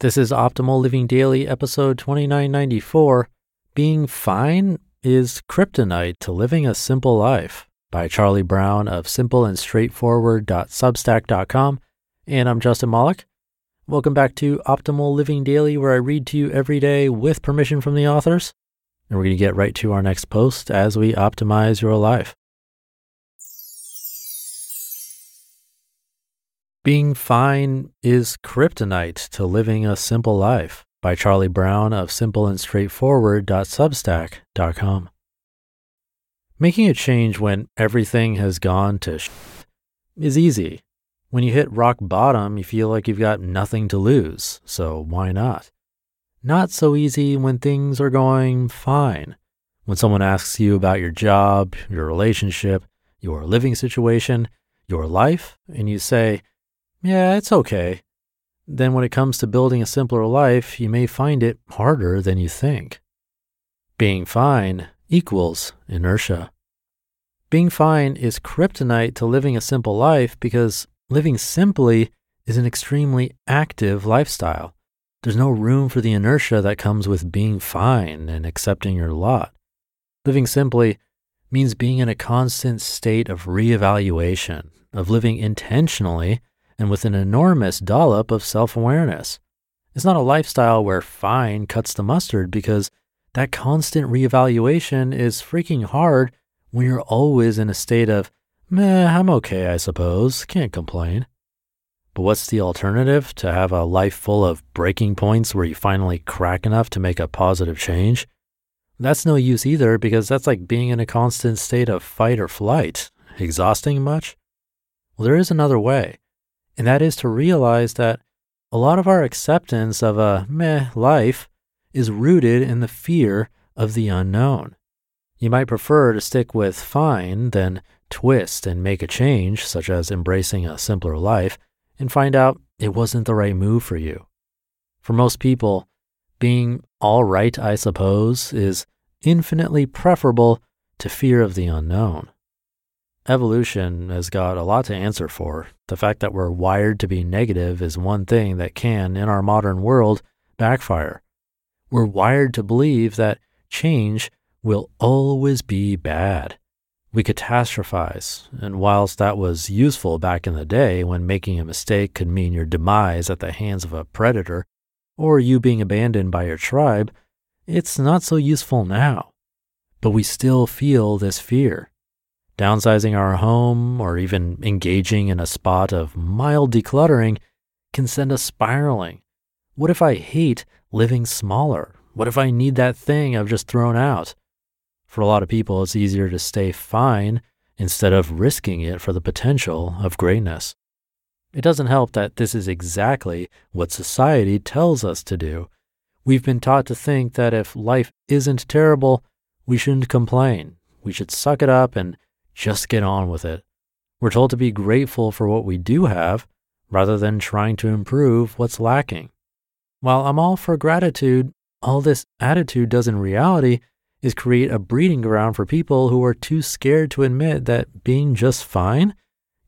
This is Optimal Living Daily, episode 2994 Being Fine is Kryptonite to Living a Simple Life by Charlie Brown of simpleandstraightforward.substack.com. And I'm Justin Malik. Welcome back to Optimal Living Daily, where I read to you every day with permission from the authors. And we're going to get right to our next post as we optimize your life. Being Fine is Kryptonite to Living a Simple Life by Charlie Brown of simpleandstraightforward.substack.com. Making a change when everything has gone to sh- is easy. When you hit rock bottom, you feel like you've got nothing to lose, so why not? Not so easy when things are going fine. When someone asks you about your job, your relationship, your living situation, your life, and you say, yeah, it's okay. Then when it comes to building a simpler life, you may find it harder than you think. Being fine equals inertia. Being fine is kryptonite to living a simple life because living simply is an extremely active lifestyle. There's no room for the inertia that comes with being fine and accepting your lot. Living simply means being in a constant state of reevaluation, of living intentionally and with an enormous dollop of self awareness. It's not a lifestyle where fine cuts the mustard because that constant reevaluation is freaking hard when you're always in a state of, meh, I'm okay, I suppose, can't complain. But what's the alternative to have a life full of breaking points where you finally crack enough to make a positive change? That's no use either because that's like being in a constant state of fight or flight. Exhausting much? Well, there is another way. And that is to realize that a lot of our acceptance of a meh life is rooted in the fear of the unknown. You might prefer to stick with fine than twist and make a change, such as embracing a simpler life, and find out it wasn't the right move for you. For most people, being all right, I suppose, is infinitely preferable to fear of the unknown. Evolution has got a lot to answer for. The fact that we're wired to be negative is one thing that can, in our modern world, backfire. We're wired to believe that change will always be bad. We catastrophize, and whilst that was useful back in the day when making a mistake could mean your demise at the hands of a predator or you being abandoned by your tribe, it's not so useful now. But we still feel this fear. Downsizing our home or even engaging in a spot of mild decluttering can send us spiraling. What if I hate living smaller? What if I need that thing I've just thrown out? For a lot of people, it's easier to stay fine instead of risking it for the potential of greatness. It doesn't help that this is exactly what society tells us to do. We've been taught to think that if life isn't terrible, we shouldn't complain. We should suck it up and just get on with it. We're told to be grateful for what we do have rather than trying to improve what's lacking. While I'm all for gratitude, all this attitude does in reality is create a breeding ground for people who are too scared to admit that being just fine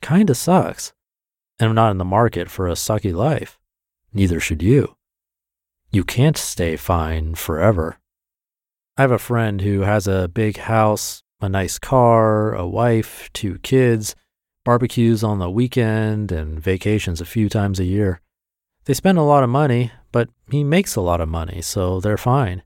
kinda sucks. And I'm not in the market for a sucky life. Neither should you. You can't stay fine forever. I have a friend who has a big house, a nice car, a wife, two kids, barbecues on the weekend, and vacations a few times a year. They spend a lot of money, but he makes a lot of money, so they're fine.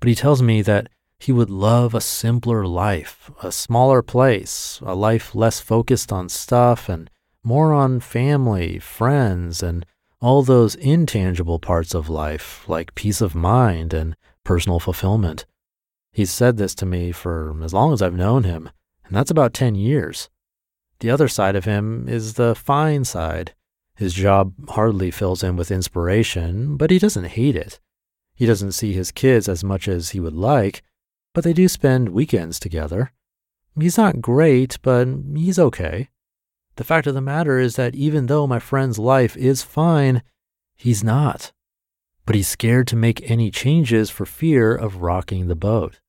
But he tells me that he would love a simpler life, a smaller place, a life less focused on stuff and more on family, friends, and all those intangible parts of life, like peace of mind and personal fulfillment. He's said this to me for as long as I've known him, and that's about 10 years. The other side of him is the fine side. His job hardly fills him with inspiration, but he doesn't hate it. He doesn't see his kids as much as he would like, but they do spend weekends together. He's not great, but he's okay. The fact of the matter is that even though my friend's life is fine, he's not. But he's scared to make any changes for fear of rocking the boat.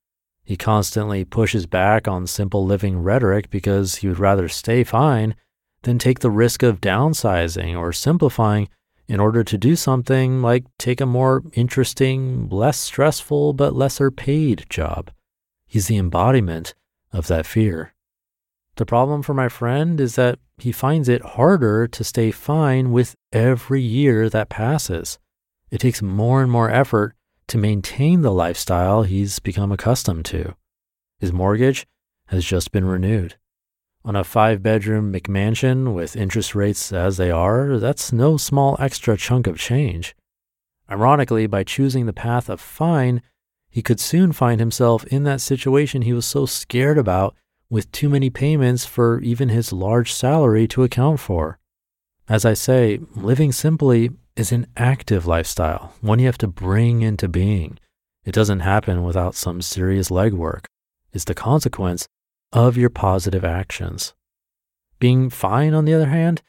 He constantly pushes back on simple living rhetoric because he would rather stay fine than take the risk of downsizing or simplifying in order to do something like take a more interesting, less stressful, but lesser paid job. He's the embodiment of that fear. The problem for my friend is that he finds it harder to stay fine with every year that passes. It takes more and more effort to maintain the lifestyle he's become accustomed to. His mortgage has just been renewed. On a five bedroom McMansion with interest rates as they are, that's no small extra chunk of change. Ironically, by choosing the path of fine, he could soon find himself in that situation he was so scared about with too many payments for even his large salary to account for. As I say, living simply is an active lifestyle, one you have to bring into being. It doesn't happen without some serious legwork. It's the consequence of your positive actions. Being fine, on the other hand,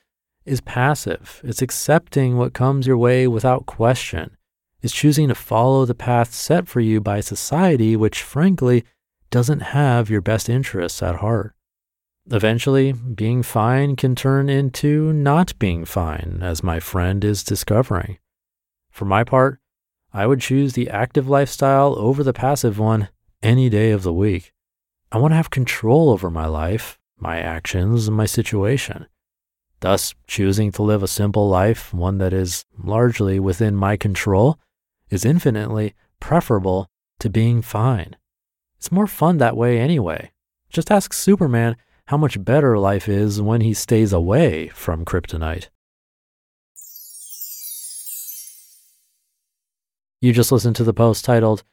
is passive. It's accepting what comes your way without question is choosing to follow the path set for you by society, which frankly doesn't have your best interests at heart. Eventually, being fine can turn into not being fine, as my friend is discovering. For my part, I would choose the active lifestyle over the passive one any day of the week. I want to have control over my life, my actions, and my situation. Thus, choosing to live a simple life, one that is largely within my control, is infinitely preferable to being fine. It's more fun that way anyway. Just ask Superman how much better life is when he stays away from kryptonite. You just listened to the post titled,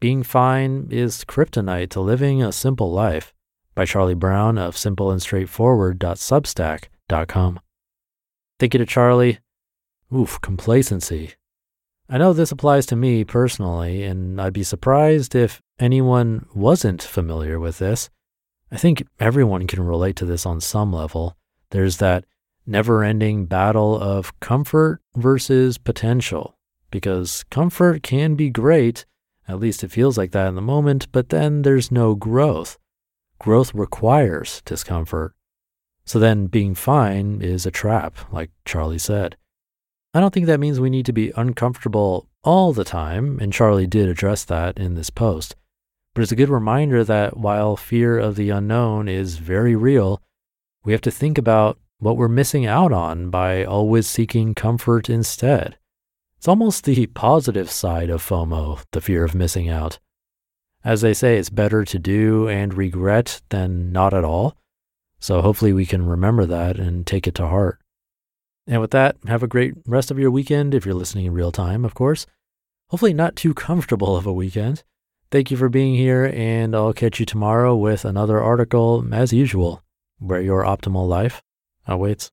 Being Fine is Kryptonite to Living a Simple Life by Charlie Brown of simpleandstraightforward.substack.com. Thank you to Charlie. Oof, complacency. I know this applies to me personally, and I'd be surprised if anyone wasn't familiar with this. I think everyone can relate to this on some level. There's that never ending battle of comfort versus potential, because comfort can be great, at least it feels like that in the moment, but then there's no growth. Growth requires discomfort. So then being fine is a trap, like Charlie said. I don't think that means we need to be uncomfortable all the time, and Charlie did address that in this post. But it's a good reminder that while fear of the unknown is very real, we have to think about what we're missing out on by always seeking comfort instead. It's almost the positive side of FOMO, the fear of missing out. As they say, it's better to do and regret than not at all. So hopefully we can remember that and take it to heart. And with that, have a great rest of your weekend if you're listening in real time, of course. Hopefully, not too comfortable of a weekend. Thank you for being here, and I'll catch you tomorrow with another article as usual, where your optimal life awaits.